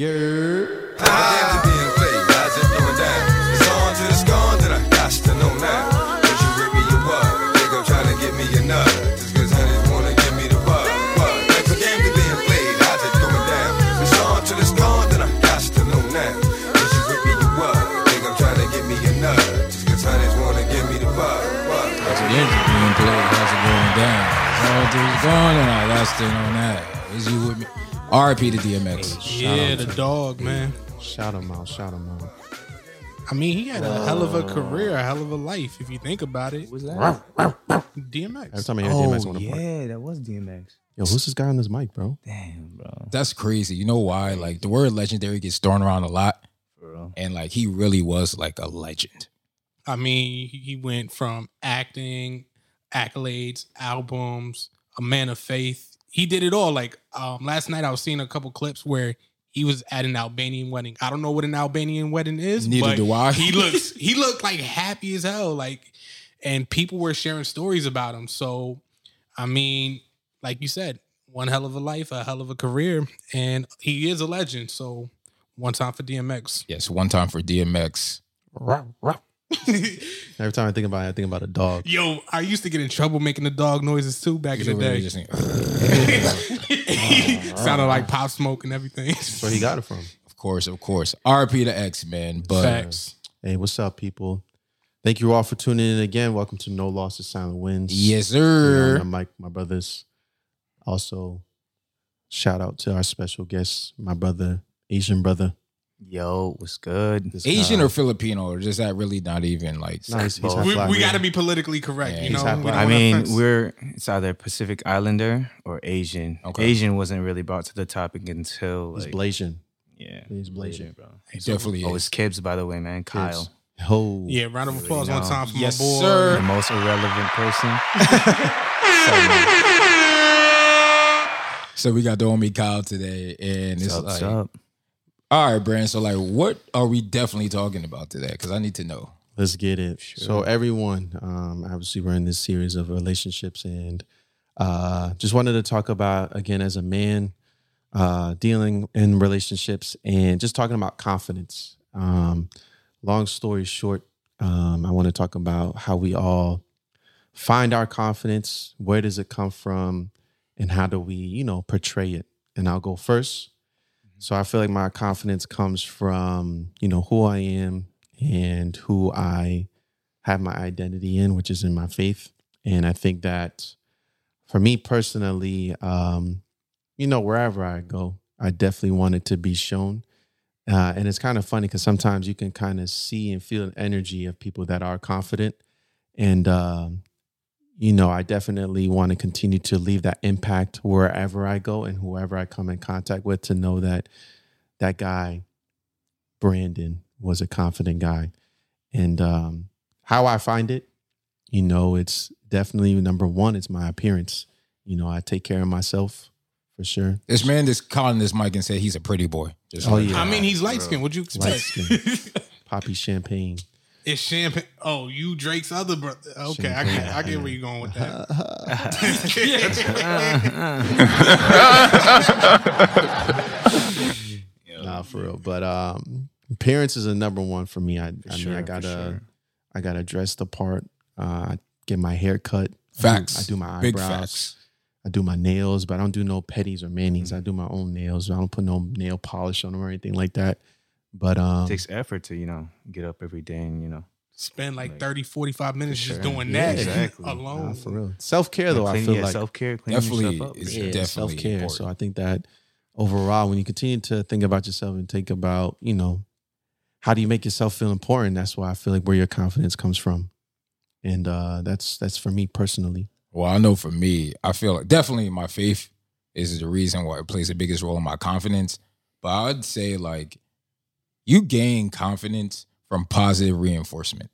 You're down. It's going it and I got staying on that. Is you with me? RIP to DMX. Yeah, the dog, man. shout him out, shout him out. I mean, he had a hell of a career, a hell of a life, if you think about it. Was that? DMX. Every DMX. time I hear Oh DMX, I want to park. yeah, that was DMX. Yo, who's this guy on this mic, bro? Damn, bro. That's crazy. You know why? Like the word legendary gets thrown around a lot. For real. And like he really was like a legend. I mean, he he went from acting, accolades, albums, a man of faith. He did it all. Like um, last night, I was seeing a couple clips where he was at an Albanian wedding. I don't know what an Albanian wedding is. Neither but do I. He looks he looked like happy as hell. Like, and people were sharing stories about him. So, I mean, like you said, one hell of a life, a hell of a career, and he is a legend. So, one time for DMX. Yes, one time for DMX. Every time I think about it, I think about a dog. Yo, I used to get in trouble making the dog noises too back in the day. Just think, Sounded like pop smoke and everything. That's where he got it from. of course, of course. RIP to X, man. But Facts. Hey, what's up, people? Thank you all for tuning in again. Welcome to No Losses, Silent Wins. yes, You know, sir. I'm Mike, my brothers. Also, shout out to our special guest, my brother, Asian brother. Yo, what's good? This Asian guy- or Filipino, or just that really not even like No, he's, he's We, we got to be politically correct. Yeah, you know, black. I mean, we're it's either Pacific Islander or Asian. Okay. Asian wasn't really brought to the topic until He's like Blasian. yeah, He's Blasian. later, bro. it definitely Oh, it's Kibbs, by the way, man. Kyle, Oh, yeah. Round of applause know. one time for Yes, my boy. sir. the most irrelevant person. So we got the homie Kyle today, and it's What's like, up? All right, Brand. So like, what are we definitely talking about today? Because I need to know. Let's get it. So everyone, um, obviously we're in this series of relationships and uh just wanted to talk about again as a man, uh dealing in relationships and just talking about confidence. Um long story short, um, I want to talk about how we all find our confidence, where does it come from, and how do we, you know, portray it. And I'll go first. So I feel like my confidence comes from, you know, who I am and who I have my identity in, which is in my faith. And I think that for me personally, um, you know, wherever I go, I definitely want it to be shown. Uh, and it's kind of funny because sometimes you can kind of see and feel an energy of people that are confident. And, um, you know, I definitely want to continue to leave that impact wherever I go and whoever I come in contact with to know that that guy, Brandon, was a confident guy. And um, how I find it, you know, it's definitely number one, it's my appearance. You know, I take care of myself for sure. This man just calling this mic and said he's a pretty boy. Just Oh, like- yeah. I mean, he's light skinned. What'd you expect? Light expect? skin, Papi champagne. It's champagne. Oh, you Drake's other brother. Okay, I get, I get where you're going with that. Nah, for real. But um, appearance is a number one for me. I, I mean, I gotta, sure. I gotta dress the part. Uh, I get my hair cut. Facts. I do my Big eyebrows. facts. I do my nails, but I don't do no petties or manis. I do my own nails. I don't put no nail polish on them or anything like that. But um, It takes effort to you know get up every day and you know Spend like Like, 30, 45 minutes for just doing Yeah, that exactly. alone. nah, for real, self care though. I feel yeah, like self care, Definitely up. is yeah, definitely self care. important. So I think that overall, when you continue to think about yourself and think about, you know, how do you make yourself feel important? That's why I feel like where your confidence comes from, and uh, that's that's for me personally. Well, I know for me, I feel like definitely my faith is the reason why it plays the biggest role in my confidence. But I'd say like you gain confidence from positive reinforcement.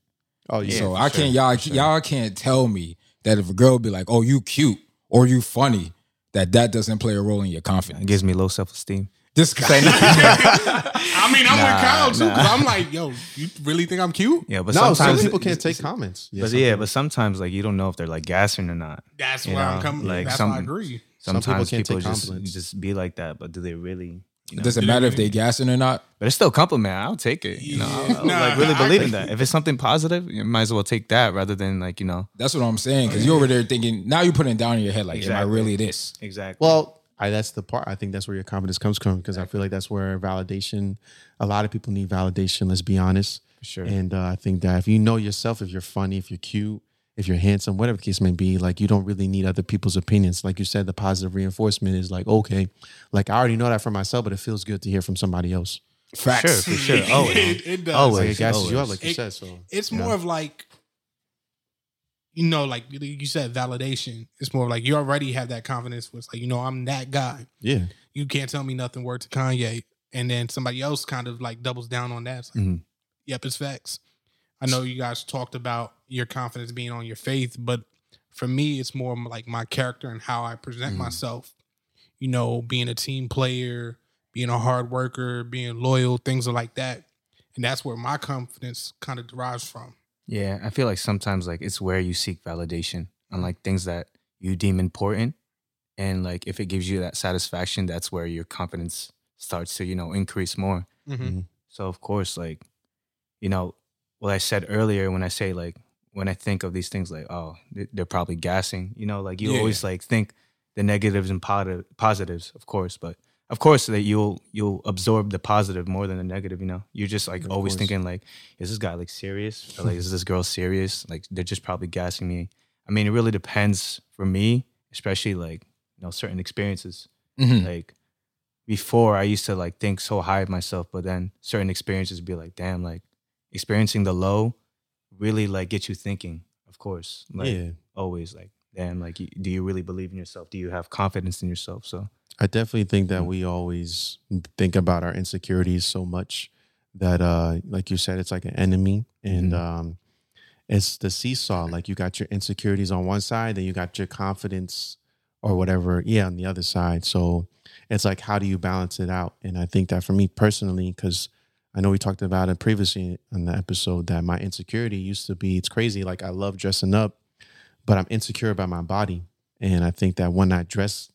Oh yeah, so I sure, can't y'all sure. y'all can't tell me that if a girl be like, "Oh, you cute" or "You funny," that that doesn't play a role in your confidence. It gives me low self esteem. this guy. I mean, I'm Nah, with Kyle too, because nah. I'm like, yo, you really think I'm cute? Yeah, but no, some sometimes people can't take comments. But yeah, but sometimes like you don't know if they're like gassing or not. That's You where I'm coming. like that's some- why I agree. Some people Sometimes can't people, take just just be like that, but do they really You know? Does it matter if they gassing or not? But it's still a compliment. I'll take it. You know, Yeah. I, I Nah, like really I- believe in that. If it's something positive, you might as well take that rather than like you know. That's what I'm saying. Because you're over there thinking now you're putting it down in your head like, am I really this? Exactly. Well, I, that's the part. I think that's where your confidence comes from because I feel like that's where validation. A lot of people need validation. Let's be honest. sure. And uh, I think that if you know yourself, if you're funny, if you're cute, if you're handsome, whatever the case may be, like you don't really need other people's opinions. Like you said, the positive reinforcement is like okay, like I already know that for myself, but it feels good to hear from somebody else. Facts. sure, for sure. Always. it, it does. Always. Like it gasses you up, like you It- said. So It's more of like, you know, like you said, validation. It's more like you already have that confidence. Where it's like, you know, I'm that guy. yeah, You can't tell me nothing. Word to Kanye, and then somebody else kind of like doubles down on that. It's like, Mhm. Yep, it's facts. I know you guys talked about your confidence being on your faith, but for me, it's more like my character and how I present Mm. myself. You know, being a team player, being a hard worker, being loyal, things like that. And that's where my confidence kind of derives from. Yeah, I feel like sometimes like it's where you seek validation on like things that you deem important, and like if it gives you that satisfaction, that's where your confidence starts to you know increase more. Mm-hmm. So of course, like, you know, what I said earlier when I say like when I think of these things, like, oh, they- they're probably gassing. You know, like you Yeah. always like think the negatives and positive positives, of course, but of course that you'll you'll absorb the positive more than the negative. You know, you're just like Of always course. thinking like, is this guy like serious? Or, like, is this girl serious? Like they're just probably gassing me. I mean, it really depends for me, especially like you know certain experiences Mhm. like before I used to like think so high of myself, but then certain experiences be like, damn, like experiencing the low really like get you thinking, of course. Like yeah. always like, damn, like do you really believe in yourself? Do you have confidence in yourself? So I definitely think Mm. that we always think about our insecurities so much that, uh, like you said, it's like an enemy, and Mhm. um, it's the seesaw. Like you got your insecurities on one side, then you got your confidence or whatever, yeah, on the other side. So it's like, how do you balance it out? And I think that for me personally, because I know we talked about it previously in the episode that my insecurity used to be, it's crazy. Like I love dressing up, but I'm insecure about my body. And I think that when I dress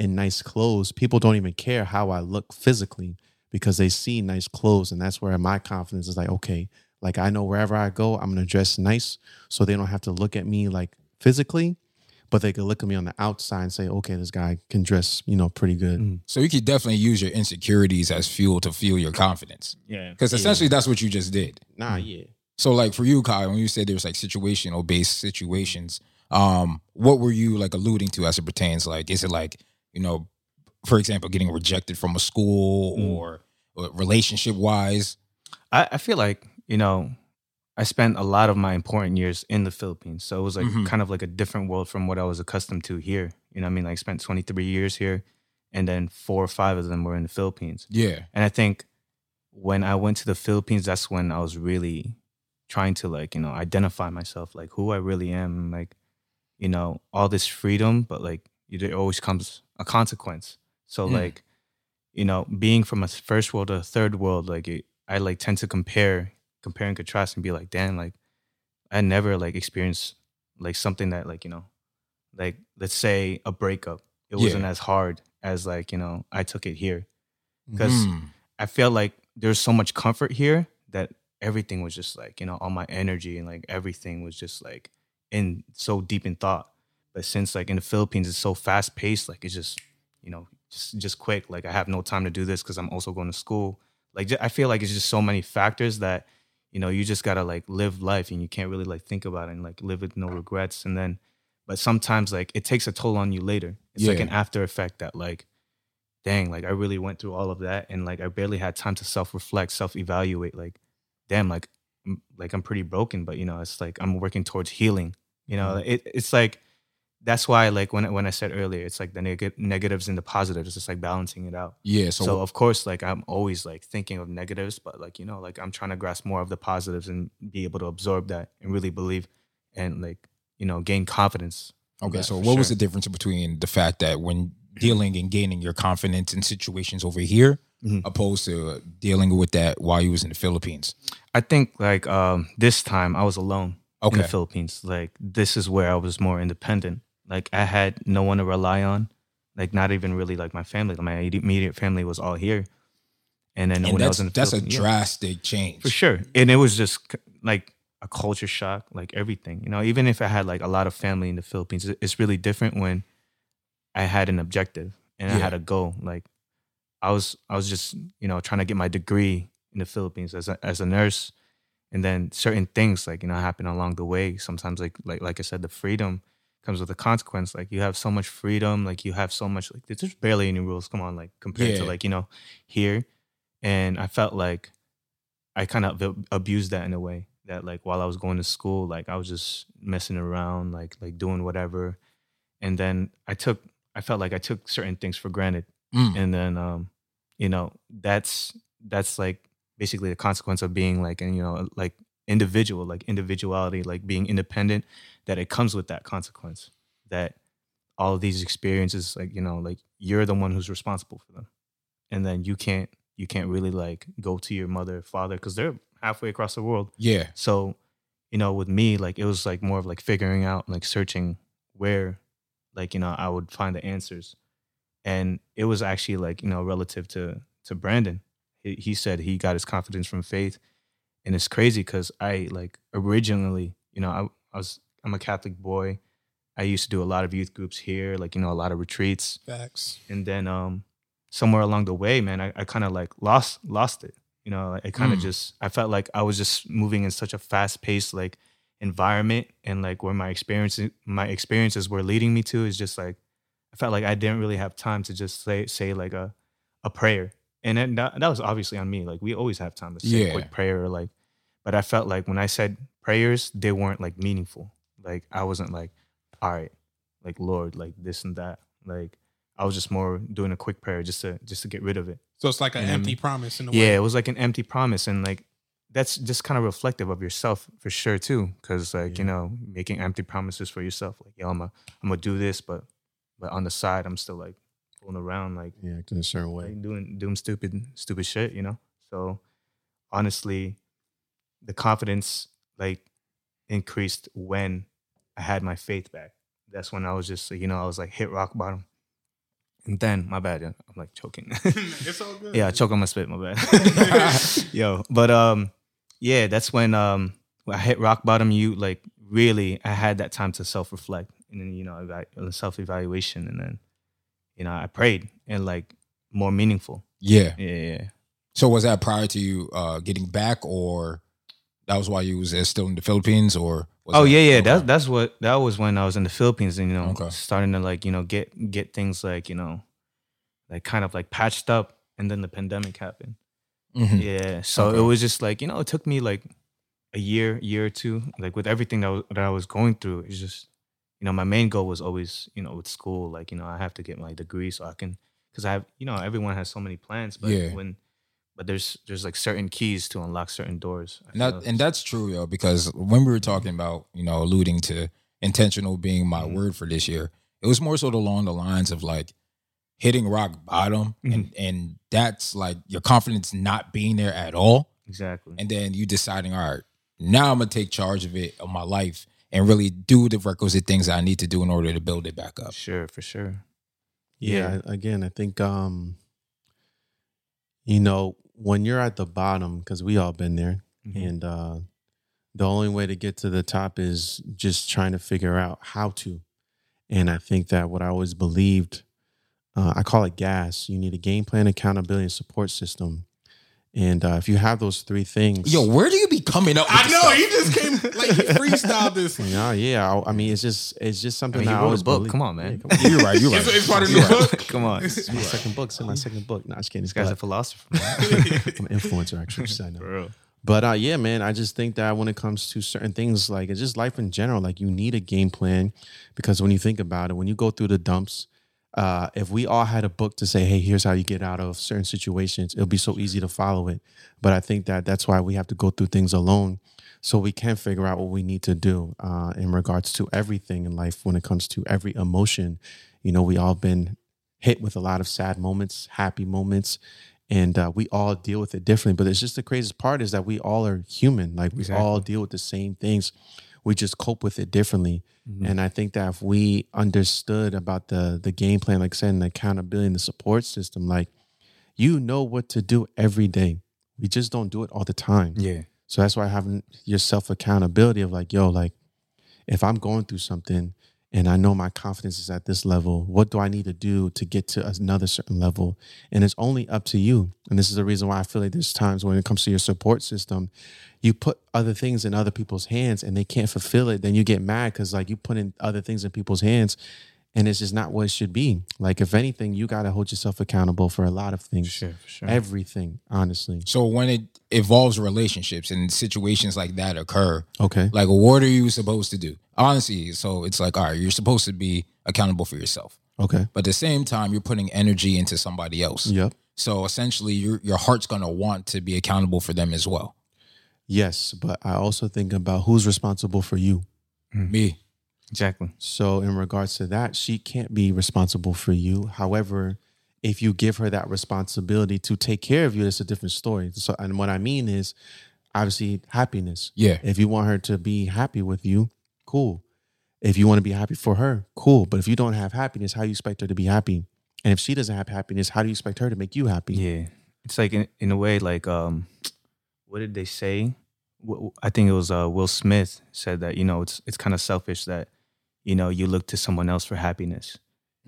in nice clothes, people don't even care how I look physically because they see nice clothes. And that's where my confidence is like, okay, like I know wherever I go, I'm gonna dress nice. So they don't have to look at me like physically, but they could look at me on the outside and say, okay, this guy can dress, you know, pretty good. Mm. So you could definitely use your insecurities as fuel to fuel your confidence. yeah. Because essentially that's what you just did. Nah, yeah. So like for you, Kyle, when you said there's like situational based situations, um, what were you like alluding to as it pertains? Like, is it like, you know, for example, getting rejected from a school Mm. or, or relationship wise? I, I feel like, you know, I spent a lot of my important years in the Philippines. So it was like Mhm. kind of like a different world from what I was accustomed to here. You know what I mean? Like spent 23 years here and then four or five of them were in the Philippines. Yeah. And I think when I went to the Philippines, that's when I was really trying to like, you know, identify myself, like who I really am, like, you know, all this freedom, but like you- there always comes a consequence. So Mm. like, you know, being from a first world to a third world, like it, I like tend to compare, compare and contrast and be like, damn, like I never like experienced like something that like, you know, like let's say a breakup. It Yeah. wasn't as hard as like, you know, I took it here. Because Mm. I felt like there's so much comfort here that everything was just like, you know, all my energy and like everything was just like in so deep in thought. But since like in the Philippines it's so fast paced, like it's just, you know, just just quick. Like I have no time to do this because I'm also going to school. Like I feel like it's just so many factors that, you know, you just gotta like live life and you can't really like think about it and like live with no regrets. And then but sometimes like it takes a toll on you later. It's like an after effect that like dang, like I really went through all of that and like I barely had time to self reflect, self evaluate. Like, damn, like, like I'm pretty broken, but you know, it's like I'm working towards healing. You know, mm-hmm. it, it's like that's why like when I- when I said earlier, it's like the neg- negatives and the positives. It's just like balancing it out. Yeah. So, So, of course, like I'm always like thinking of negatives, but like you know, like I'm trying to grasp more of the positives and be able to absorb that and really believe and like you know gain confidence. okay. So what was the difference between the fact that when dealing and gaining your confidence in situations over here Mhm. opposed to dealing with that while you was in the Philippines? I think like um this time I was alone in the Philippines. Like this is where I was more independent. Like I had no one to rely on. like not even really like my family. My immediate family was all here, and then and when I was in the that's a yeah, drastic change. for sure. And it was just like a culture shock, like everything. You know, even if I had like a lot of family in the Philippines, it's really different when I had an objective and I had a goal. Like I was, I was just you know trying to get my degree in the Philippines as a, as a nurse, and then certain things like you know happen along the way. Sometimes like like like I said, the freedom comes with a consequence. Like you have so much freedom, like you have so much like there's barely any rules. Come on, like compared to like you know here, and I felt like I kind of abused that in a way that like while I was going to school, like I was just messing around, like like doing whatever, and then I took I felt like I took certain things for granted, Mm. and then um you know that's that's like basically the consequence of being like and you know like individual like individuality like being independent that it comes with that consequence that all of these experiences like you know like you're the one who's responsible for them. And then you can't you can't really like go to your mother father because they're halfway across the world. Yeah. so you know with me like it was like more of like figuring out like searching where like you know i would find the answers. And it was actually like you know relative to to brandon. He, he said he got his confidence from faith and it's crazy because i like originally you know I, I was i'm a catholic boy i used to do a lot of youth groups here like you know a lot of retreats Facts. and then um somewhere along the way man i, I kind of like lost lost it you know i kind of Mm. just i felt like i was just moving in such a fast paced like environment and like where my experiences my experiences were leading me to is just like i felt like i didn't really have time to just say say like a a prayer and then that, that was obviously on me like we always have time to say Yeah. a quick prayer or like but i felt like when i said prayers they weren't like meaningful like i wasn't like all right like lord like this and that like I was just more doing a quick prayer just to just to get rid of it. So it's like an You know what I empty promise in a Yeah, way. it was like an empty promise, and like that's just kind of reflective of yourself for sure too. Because like you know, making empty promises for yourself, like yo, I'm a, I'm gonna do this, but but on the side, I'm still like fooling around, like Yeah, acting a certain way. like doing doing stupid stupid shit, you know. So honestly, the confidence like increased when I had my faith back. That's when I was just you know I was like hit rock bottom. And then my bad, yeah, I'm like choking. it's all good. yeah, I choke on my spit, my bad. Yo, but um, yeah, that's when um when I hit rock bottom. You like really, I had that time to self reflect and then you know eva- self evaluation, and then you know I prayed and like more meaningful. Yeah. Yeah, yeah. So was that prior to you uh, getting back, or that was while you was still in the Philippines, or? Was oh yeah, yeah. That's that's what that was when I was in the Philippines, and you know, Okay. starting to like you know get get things like you know, like kind of like patched up, and then the pandemic happened. Mhm. Yeah, so Okay. it was just like you know, it took me like a year, year or two, like with everything that was, that I was going through. It's just you know, my main goal was always you know with school, like you know, I have to get my degree so I can because I have you know everyone has so many plans, but Yeah. when but there's there's like certain keys to unlock certain doors. And that and that's true, yo. Because when we were talking about, you know, alluding to intentional being my Mhm. word for this year, it was more so along the lines of like hitting rock bottom, Mm-hmm. and and that's like your confidence not being there at all, exactly. and then you deciding, all right, now I'm gonna take charge of it of my life and really do the requisite things I need to do in order to build it back up. Sure, for sure. Yeah, I- again, I think um you know, when you're at the bottom cuz we all been there Mhm. and uh the only way to get to the top is just trying to figure out how to. And I think that what I always believed uh, I call it gas. You need a game plan, accountability, and support system. And uh, if you have those three things, Yo, where do you be coming up? With I know stuff? he just came like he freestyled this. yeah, yeah. I, I mean, it's just it's just I something mean, that you I wrote always book. believe- Come on, man. Yeah, come on. You're right. You're right. It's, it's part of the You're right. book. Come on. It's my second book. It's in my second book. No, I'm just kidding. This guy's a philosopher. I'm an influencer, actually. Just I know. For real. But uh, yeah, man, I just think that when it comes to certain things, like it's just life in general, like you need a game plan because when you think about it, when you go through the dumps, uh, if we all had a book to say, hey, here's how you get out of certain situations, it'll be so easy to follow it. But I think that that's why we have to go through things alone so we can figure out what we need to do uh, in regards to everything in life when it comes to every emotion. You know, we all been hit with a lot of sad moments, happy moments, and uh, we all deal with it differently. But it's just the craziest part is that we all are human. Like we all deal with the same things. We just cope with it differently. Mhm. And I think that if we understood about the the game plan, like saying the accountability and the support system, like you know what to do every day. We just don't do it all the time. yeah, So that's why having your self accountability of like, yo, like if I'm going through something and I know my confidence is at this level, what do I need to do to get to another certain level? And it's only up to you. And this is the reason why I feel like there's times when it comes to your support system, you put other things in other people's hands and they can't fulfill it. Then you get mad because like you put in other things in people's hands and it's just not what it should be. Like if anything, you got to hold yourself accountable for a lot of things. sure, sure. Everything, honestly. So when it involves relationships and situations like that occur, Okay. like what are you supposed to do? Honestly, so it's like, all right, you're supposed to be accountable for yourself. Okay. But at the same time, you're putting energy into somebody else. Yep. So essentially your your heart's gonna want to be accountable for them as well. Yes, but I also think about who's responsible for you. Hmm. Me. Exactly. So, in regards to that, she can't be responsible for you. However, if you give her that responsibility to take care of you, it's a different story. So, and what I mean is obviously happiness. Yeah. If you want her to be happy with you, cool. If you want to be happy for her, cool. But if you don't have happiness, how do you expect her to be happy? And if she doesn't have happiness, how do you expect her to make you happy? Yeah, it's like in, in a way, like um, what did they say? I think it was uh, Will Smith said that you know it's it's kind of selfish that you know you look to someone else for happiness.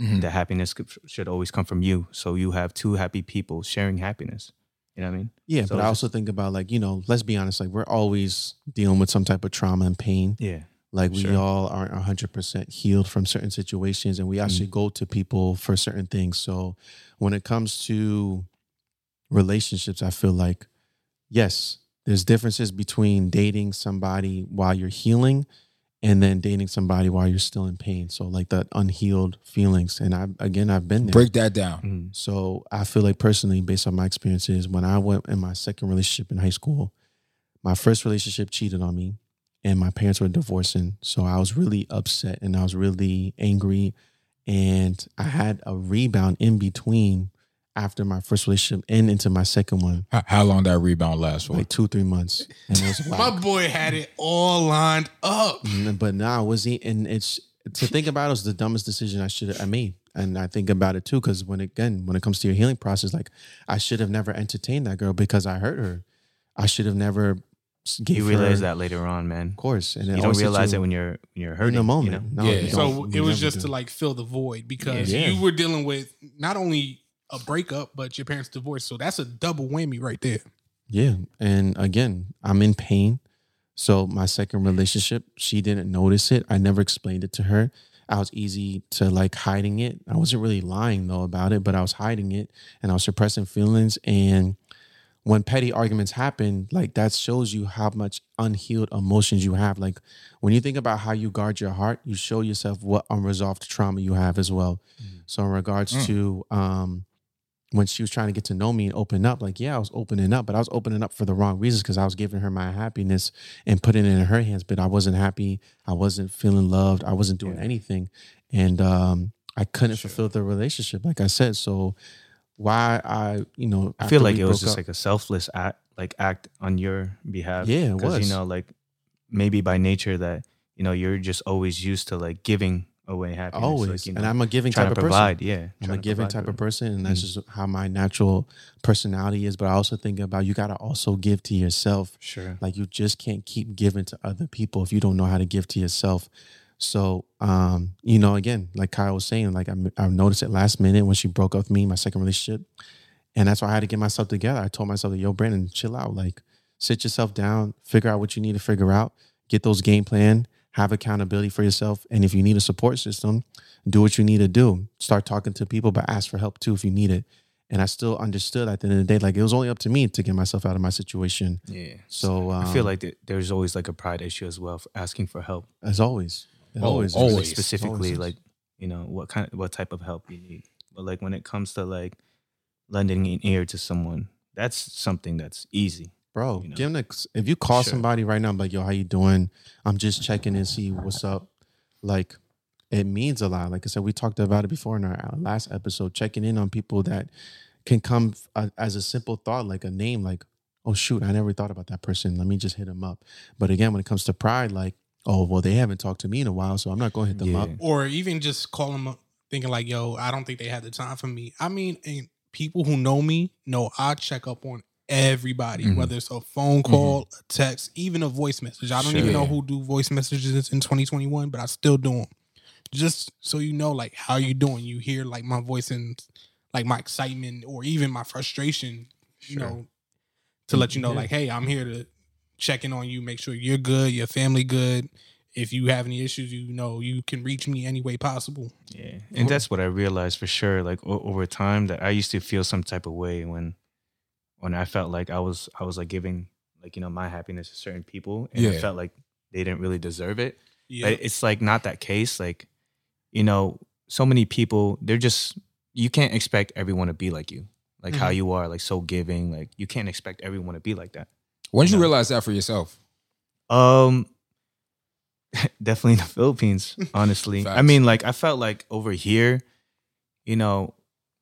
Mhm. That happiness could, should always come from you. So you have two happy people sharing happiness. You know what I mean? Yeah, So but I also think about like, you know, let's be honest, like we're always dealing with some type of trauma and pain. Yeah. Like we Sure. all aren't hundred percent healed from certain situations, and we actually go to people for certain things. So when it comes to relationships, I feel like yes, there's differences between dating somebody while you're healing and then dating somebody while you're still in pain. So like the unhealed feelings. And I again I've been there. Break that down. Mhm. So I feel like personally, based on my experiences, when I went in my second relationship in high school, my first relationship cheated on me and my parents were divorcing. So I was really upset and I was really angry. And I had a rebound in between after my first relationship and into my second one, How, how long that rebound lasts for? like two, three months. And it was My boy had it all lined up. But now was he and it's to think about it was the dumbest decision I should have I made. And I think about it too, because when again, when it comes to your healing process, like I should have never entertained that girl because I hurt her. I should have never gave You realize her, that later on, man. of course. And You don't realize you it when you're when you're in hurting. the moment. You know? No, Yeah. So it was just do. to like fill the void because Yeah. you were dealing with not only a breakup, but your parents' divorced. So that's a double whammy right there. Yeah. And again, I'm in pain. So my second relationship, she didn't notice it. I never explained it to her. I was easy to like hiding it. I wasn't really lying though about it, but I was hiding it and I was suppressing feelings. And when petty arguments happen, like that shows you how much unhealed emotions you have. Like when you think about how you guard your heart, you show yourself what unresolved trauma you have as well. So in regards Mm. to um when she was trying to get to know me and open up, like, yeah, I was opening up, but I was opening up for the wrong reasons because I was giving her my happiness and putting it in her hands, but I wasn't happy. I wasn't feeling loved. I wasn't doing Yeah. anything. And um, I couldn't fulfill the relationship, like I said. So why I, you know, I feel like it was just up- like a selfless act, like act on your behalf. Yeah, it was. you know, like maybe by nature that you know you're just always used to like giving away happiness. always. like, you know, and I'm a giving type of person. provide. Yeah, I'm a giving type of person, and that's Mm. just how my natural personality is. But I also think about you got to also give to yourself. Sure. Like you just can't keep giving to other people if you don't know how to give to yourself. So, um, you know, again, like Kyle was saying, like I, I noticed it last minute when she broke up with me, my second relationship, and that's why I had to get myself together. I told myself, that, "Yo, Brandon, chill out. Like, sit yourself down, figure out what you need to figure out, get those game plan, have accountability for yourself, and if you need a support system, do what you need to do. Start talking to people, but ask for help too if you need it." And I still understood at the end of the day, like it was only up to me to get myself out of my situation. Yeah. So um, I feel like th- there's always like a pride issue as well for asking for help. as always, it Oh, always, always. Like specifically, Always like you know what kind, what type of help you need. But like when it comes to like lending an ear to someone, that's something that's easy. Bro. you know. Give them the, if you call Sure. somebody right now, I'm like, yo, how you doing? I'm just checking and see what's up. Like, it means a lot. Like I said, we talked about it before in our last episode. Checking in on people that can come uh, as a simple thought, like a name, like, oh shoot, I never thought about that person. Let me just hit them up. But again, when it comes to pride, like oh well, they haven't talked to me in a while, so I'm not going to hit them Yeah. up. or even just call them up thinking like, yo, I don't think they had the time for me. I mean, and people who know me know I check up on everybody, Mhm. whether it's a phone call, a text, even a voice message. I don't Sure. even know who do voice messages in 2021, but I still do them. Just so you know, like how you doing. You hear like my voice and like my excitement or even my frustration, you know, to let you know, Yeah. like, hey, I'm here to check in on you, make sure you're good, your family good. If you have any issues, you know, you can reach me any way possible. Yeah, and that's what I realized for sure. Like o- over time, that I used to feel some type of way when, when I felt like I was I was like giving like you know my happiness to certain people, and I felt like they didn't really deserve it. Yeah. But it's like not that case. Like, you know, so many people they're just you can't expect everyone to be like you, like how Mhm. you are, like so giving. Like you can't expect everyone to be like that. When did you No. realize that for yourself? Um, definitely in the Philippines. Honestly, I mean, like I felt like over here, you know,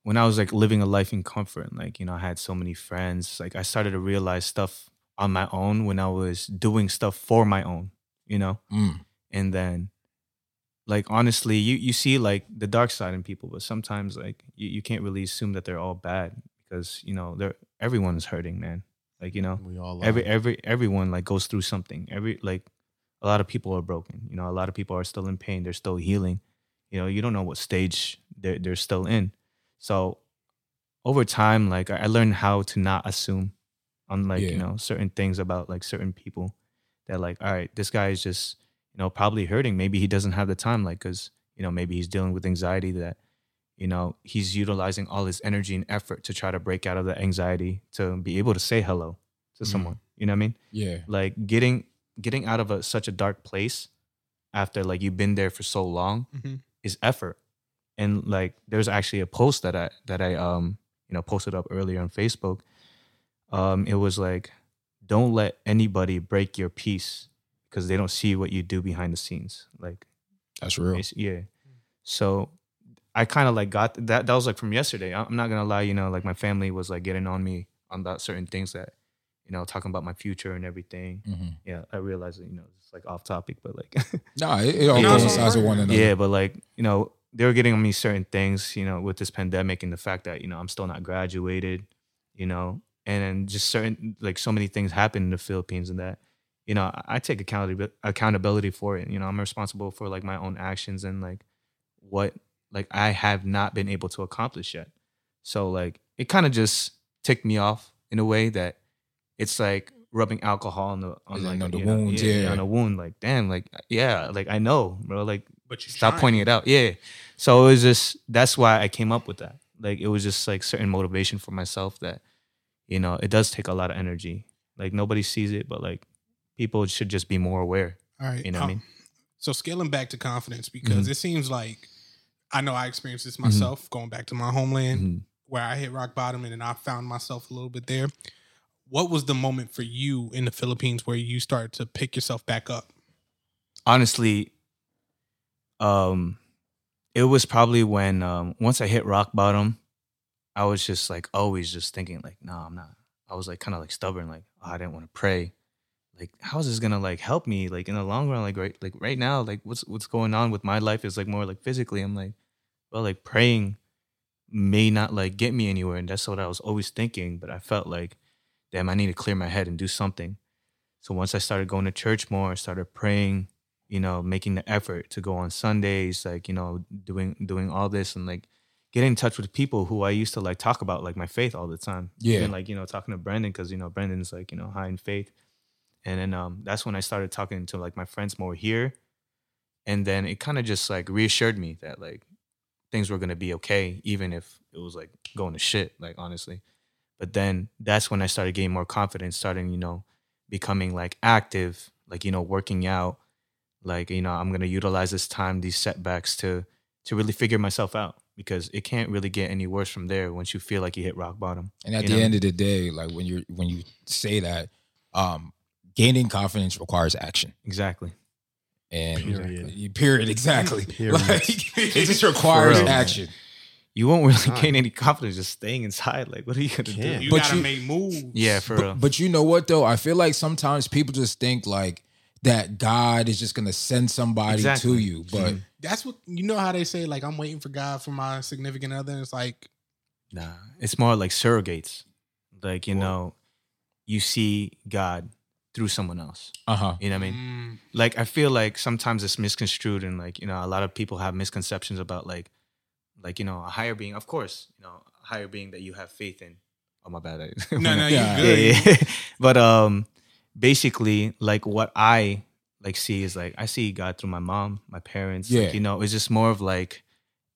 when I was like living a life in comfort, and, like you know, I had so many friends. Like I started to realize stuff on my own when I was doing stuff for my own. You know, Mm. and then, like honestly, you you see like the dark side in people, but sometimes like you, you can't really assume that they're all bad because you know they're everyone's hurting, man. Like you know, We all are. every every everyone like goes through something every like a lot of people are broken you know a lot of people are still in pain they're still healing you know you don't know what stage they're, they're still in so over time like i learned how to not assume on like you know certain things about like certain people that like all right this guy is just you know probably hurting maybe he doesn't have the time like because you know maybe he's dealing with anxiety that you know he's utilizing all his energy and effort to try to break out of the anxiety to be able to say hello to Mhm. someone you know what i mean Yeah. like getting getting out of a, such a dark place after like you've been there for so long Mhm. is effort and like there's actually a post that i that i um you know posted up earlier on facebook um it was like don't let anybody break your peace because they don't see what you do behind the scenes like That's real. yeah. So I kind of like got that. That was like from yesterday. I'm not gonna lie, you know, like my family was like getting on me on about certain things that, you know, talking about my future and everything. Mhm. Yeah, I realized that you know it's like off topic, but like, Nah, it, it all No, it's coincides with alright. one another. yeah, but like you know they were getting me certain things, you know, with this pandemic and the fact that you know I'm still not graduated, you know, and then just certain like so many things happen in the Philippines and that you know I, I take accountability accountability for it. You know, I'm responsible for like my own actions and like what like I have not been able to accomplish yet. So like it kind of just ticked me off in a way that it's like rubbing alcohol on the on Yeah, like on the know, wounds, yeah. on a wound. Like damn, like yeah, like I know, bro. Like But you stop pointing it out. Yeah. So it was just that's why I came up with that. Like it was just like certain motivation for myself that, you know, it does take a lot of energy. Like nobody sees it, but like people should just be more aware. All right. You know what I um, mean? So scaling back to confidence because it seems like I know I experienced this myself going back to my homeland Mhm. where I hit rock bottom and then I found myself a little bit there. What was the moment for you in the Philippines where you started to pick yourself back up? Honestly, um, it was probably when um once I hit rock bottom, I was just like always just thinking like, no, I'm not. I was like kind of like stubborn, like oh, I didn't want to pray. Like, how is this gonna like help me like in the long run? Like right like right now, like what's what's going on with my life is like more like physically. I'm like, well, like praying may not like get me anywhere. And that's what I was always thinking. But I felt like, damn, I need to clear my head and do something. So once I started going to church more, I started praying, you know, making the effort to go on Sundays, like, you know, doing doing all this and like getting in touch with people who I used to like talk about like my faith all the time. Yeah. and like, you know, talking to Brendan because, you know, Brendan's like, you know, high in faith. And then um that's when I started talking to like my friends more here. And then it kind of just like reassured me that like things were gonna be okay, even if it was like going to shit, like honestly. But then that's when I started getting more confidence, starting, you know, becoming like active, like, you know, working out. Like, you know, I'm gonna utilize this time, these setbacks to to really figure myself out because it can't really get any worse from there once you feel like you hit rock bottom. And at the know? end of the day, like when you're when you say that, um, gaining confidence requires action. Exactly. And Period. period, exactly. Period. Like it just requires real. action. You won't really Nah. gain any confidence just staying inside. Like, what are you gonna Can't. do? You But gotta you- make moves. Yeah, for But, real. but you know what though? I feel like sometimes people just think like that God is just gonna send somebody Exactly. to you. But That's what you know how they say, like, I'm waiting for God for my significant other. It's like, Nah, it's more like surrogates. Like you know, you see God through someone else. uh huh. You know what I mean? mm, Like I feel like sometimes it's misconstrued, and like you know, a lot of people have misconceptions about like, like you know, a higher being. Of course, you know, a higher being that you have faith in. Oh my bad. No, no, Yeah. you yeah, good. yeah. but um, basically, like what I like see is like I see God through my mom, my parents. Yeah. Like, you know, it's just more of like,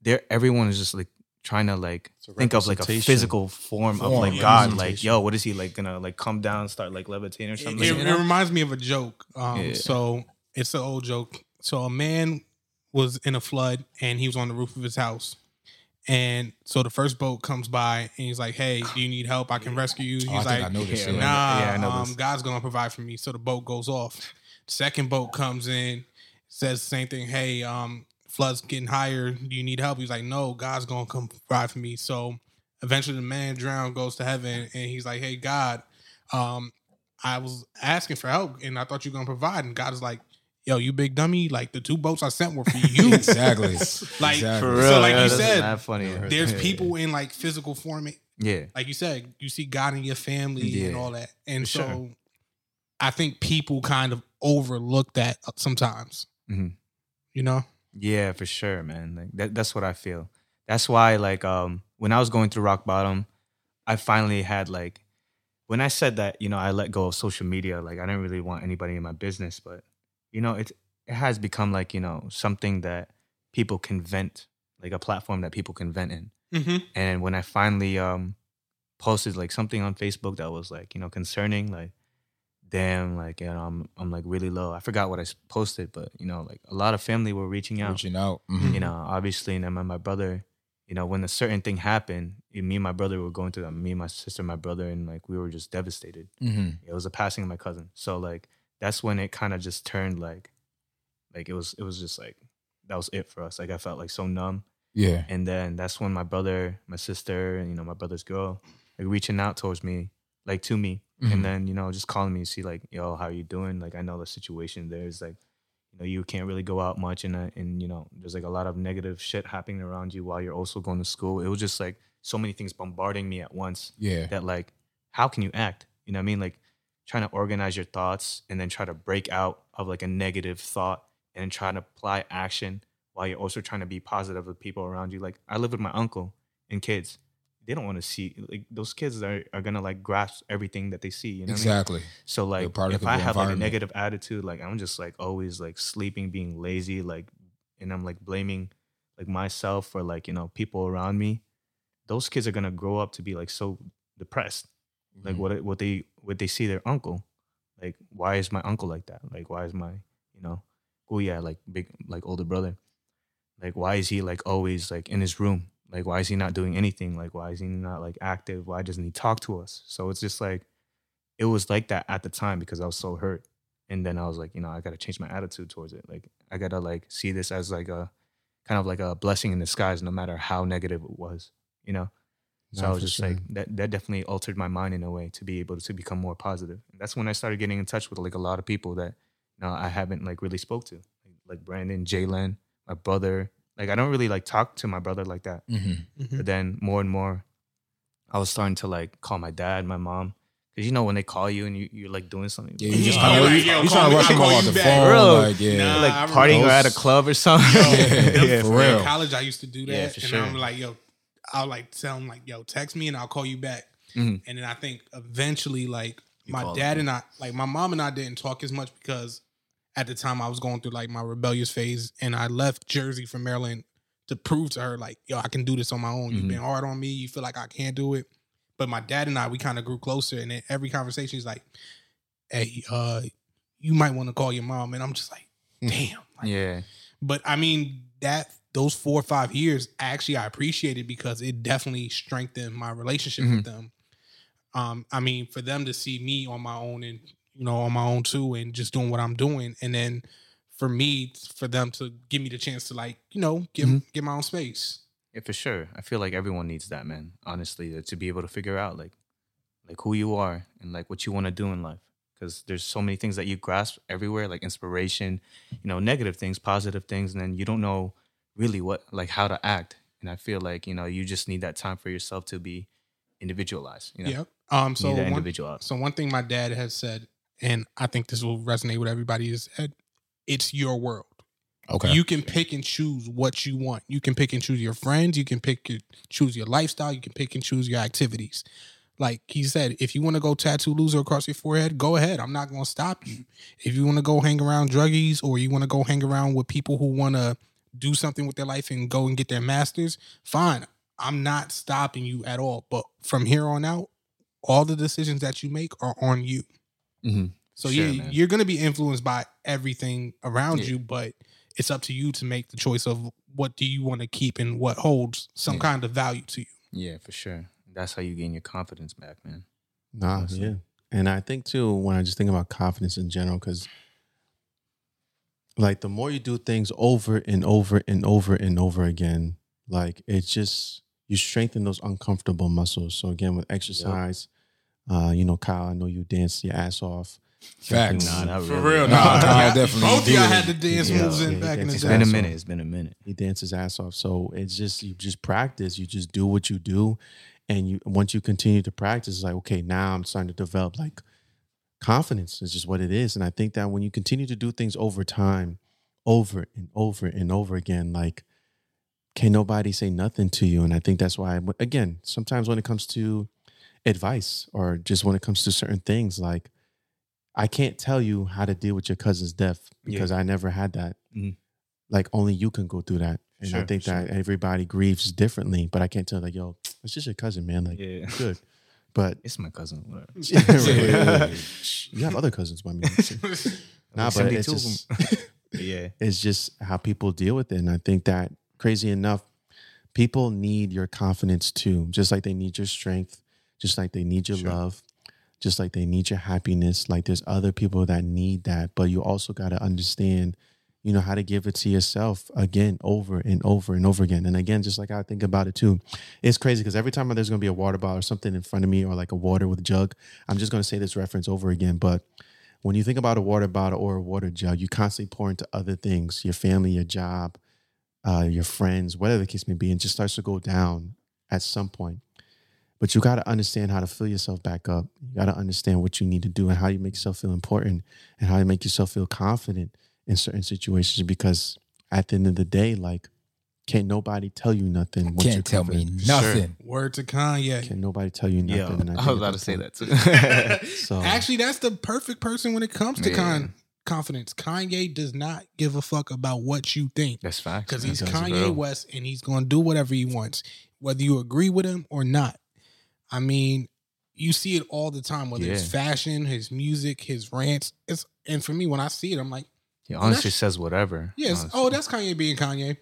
there. Everyone is just like trying to like think of like a physical form, of like yeah, God. Like, yo, what is he like gonna like come down, start like levitating or It, something? it- you it know? reminds me of a joke. Um, Yeah. So it's an old joke. So a man was in a flood and he was on the roof of his house. And so the first boat comes by and he's like, "Hey, do you need help? I can rescue you." He's Oh, like, I know this. yeah, Yeah, "Nah, Yeah, I know um. God's gonna provide for me." So the boat goes off. Second boat comes in, says the same thing. Hey, um, flood's getting higher. Do you need help? He's like, "No, God's gonna come provide for me." So eventually, the man drowned, goes to heaven, and he's like, "Hey, God, um, I was asking for help, and I thought you were gonna provide." And God is like, "Yo, you big dummy! Like the two boats I sent were for you." exactly. Like, exactly. For So real, like yeah, you said, mad funny. There's Yeah. people in like physical form Yeah, like you said, you see God in your family and all that. And for so sure. I think people kind of overlook that sometimes. Mhm. You know? Yeah, for sure, man. Like that, that's what I feel. That's why, like, um, when I was going through rock bottom, I finally had like, when I said that, you know, I let go of social media. Like, I didn't really want anybody in my business, but you know, it it has become like, you know, something that people can vent, like a platform that people can vent in. Mm-hmm. And when I finally um posted like something on Facebook that was like, you know, concerning, like, damn, like, you know, I'm I'm like really low. I forgot what I posted, but you know, like a lot of family were reaching out Reaching out. Mhm. you know, obviously, and then my, my brother, you know, when a certain thing happened, me and my brother were going through that. Me and my sister, my brother, and like we were just devastated. Mhm. It was a passing of my cousin, so like that's when it kind of just turned like, like it was it was just like that was it for us. Like I felt like so numb, Yeah. and then that's when my brother, my sister, and you know my brother's girl, like reaching out towards me, like to me, Mhm. and then you know just calling me to see like yo how are you doing like i know the situation there's like you know you can't really go out much and uh, and you know there's like a lot of negative shit happening around you while you're also going to school it was just like so many things bombarding me at once Yeah. that like how can you act you know what i mean like trying to organize your thoughts and then try to break out of like a negative thought and try to apply action while you're also trying to be positive with people around you like i live with my uncle and kids they don't want to see like those kids are, are gonna like grasp everything that they see you know what I mean? Exactly. So like if I have like a negative attitude, like I'm just like always like sleeping, being lazy, like and I'm like blaming like myself for like, you know, people around me, those kids are gonna grow up to be like so depressed. Like Mhm. what what they what they see their uncle. Like, why is my uncle like that? Like why is my, you know, oh yeah, like big like older brother. Like why is he like always like in his room? Like why is he not doing anything? Like why is he not like active? Why doesn't he talk to us? So it's just like it was like that at the time because I was so hurt. And then I was like, you know, I gotta change my attitude towards it. Like I gotta like see this as like a kind of like a blessing in disguise, no matter how negative it was, you know. So Nah, I was just sure. like that. That definitely altered my mind in a way to be able to become more positive. And that's when I started getting in touch with like a lot of people that you know I haven't like really spoke to, like, like Brandon, Jalen, my brother. Like I don't really like talk to my brother like that. Mhm. Mhm. But then more and more, I was starting to like call my dad, my mom, because you know when they call you and you you're like doing something, Yeah, you just Yeah, kind of like, yo, you call trying me- to rush I'll call off you the back. phone. Bro, Like, yeah. Nah, like I remember partying or at a club or something. Yo, yeah, for in real. college, I used to do that, Yeah, for and sure. I'm like, yo, I'll like tell him like, yo, text me and I'll call you back. Mhm. And then I think eventually, like You my dad him. and I, like my mom and I, didn't talk as much because at the time I was going through like my rebellious phase, and I left Jersey for Maryland to prove to her like, yo, I can do this on my own. You've Mhm. been hard on me. You feel like I can't do it. But my dad and I, we kind of grew closer, and in every conversation, is like, hey, uh, you might want to call your mom, and I'm just like, damn. Like, yeah, but I mean that those four or five years, actually, I appreciated because it definitely strengthened my relationship with them. Um, I mean, for them to see me on my own and you know on my own too, and just doing what I'm doing, and then for me, for them to give me the chance to like you know get Mhm. get my own space. yeah, for sure. I feel like everyone needs that, man. Honestly, to be able to figure out like like who you are and like what you want to do in life. because there's so many things that you grasp everywhere, like inspiration, you know, negative things, positive things, and then you don't know really what like how to act. And I feel like you know you just need that time for yourself to be individualized. You know, Yep. Um. So one, individual. so one thing my dad has said, and I think this will resonate with everybody, is that it's your world. Okay. You can pick and choose what you want. You can pick and choose your friends. You can pick and choose your lifestyle. You can pick and choose your activities. Like he said, if you want to go tattoo loser across your forehead, go ahead. I'm not going to stop you. If you want to go hang around druggies or you want to go hang around with people who want to do something with their life and go and get their masters, fine. I'm not stopping you at all. But from here on out, all the decisions that you make are on you. Mhm. So Sure, yeah, man. you're going to be influenced by everything around Yeah. you, but it's up to you to make the choice of what do you want to keep and what holds some Yeah. kind of value to you. Yeah, for sure. That's how you gain your confidence back, man. Nah, Awesome. yeah. And I think too, when I just think about confidence in general, because like the more you do things over and over and over and over again, like it's just you strengthen those uncomfortable muscles. So again, with exercise, uh, you know, Kyle, I know you dance your ass off. Facts. Nah, not For really. real, Nah, nah, nah, definitely Both of y'all had the dance Yeah, moves in yeah, back in the it's It's been a Awesome. minute. It's been a minute. He dances his ass off. So it's just you just practice. You just do what you do, and you once you continue to practice, it's like okay, now I'm starting to develop like confidence. is just what it is, and I think that when you continue to do things over time, over and over and over again, like can nobody say nothing to you? And I think that's why again, sometimes when it comes to advice or just when it comes to certain things, like I can't tell you how to deal with your cousin's death Yeah. because I never had that. Mhm. Like only you can go through that. And I Sure, think that everybody grieves differently, but I can't tell like, yo, it's just your cousin, man. Like, Yeah. good. But It's my cousin. Whatever. you have other cousins, by me. nah, but it's just, yeah. it's just how people deal with it. And I think that crazy enough, people need your confidence too, just like they need your strength, just like they need your Sure. love, just like they need your happiness. Like there's other people that need that, but you also got to understand, you know, how to give it to yourself again, over and over and over again. And again, just like I think about it too, it's crazy because every time there's going to be a water bottle or something in front of me or like a water with a jug, I'm just going to say this reference over again. But when you think about a water bottle or a water jug, you constantly pour into other things, your family, your job, uh, your friends, whatever the case may be, and just starts to go down at some point. But you got to understand how to fill yourself back up. You got to understand what you need to do and how you make yourself feel important and how you make yourself feel confident in certain situations. Because at the end of the day, like, can't nobody tell you nothing. once you're Can't tell me confident. nothing. Word to Kanye. Can't nobody tell you nothing. Yeah, and I think was about to say that too. So Actually, that's the perfect person when it comes to Yeah. con- confidence. Kanye does not give a fuck about what you think. That's facts. because he's Kanye real. West and he's going to do whatever he wants, whether you agree with him or not. I mean, you see it all the time, whether it's fashion, his music, his rants. It's and for me, when I see it, I'm like, He honestly that's- says whatever. yes, honestly. oh, that's Kanye being Kanye.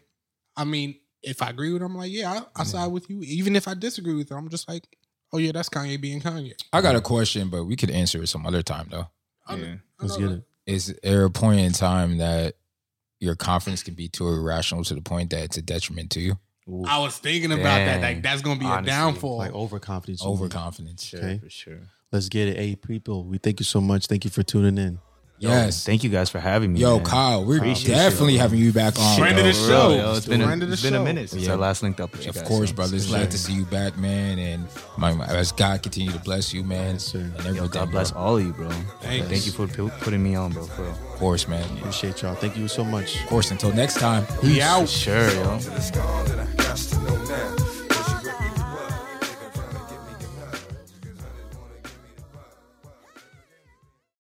I mean, if I agree with him, I'm like, yeah, I, I side with you. Even if I disagree with him, I'm just like, oh yeah, that's Kanye being Kanye. I got a question, but we could answer it some other time though. I know- Yeah. Let's get it. Is there a point in time that your confidence can be too irrational to the point that it's a detriment to you? Ooh, I was thinking about that. Like that's gonna be Honestly, a downfall. Like overconfidence. you mean. Overconfidence. sure, okay. for sure. Let's get it. Hey, people, we thank you so much. Thank you for tuning in. Yes. Thank you guys for having me. Yo, man. Kyle, we're Appreciate definitely you. having you back on. Friend of the show. real, yo. It's been a, Friend of it's been a minute since Yeah. I last linked up with you Of guys. course, so- brother. It's glad to see you back, man. And my, my as God continue to bless you, man. sir. And Yo, God bless bro. all of you, bro. Thanks. Thank you for pu- putting me on, bro. For real. Of course, man. Appreciate y'all. Thank you so much. Of course. Until next time. We out. For sure, yo.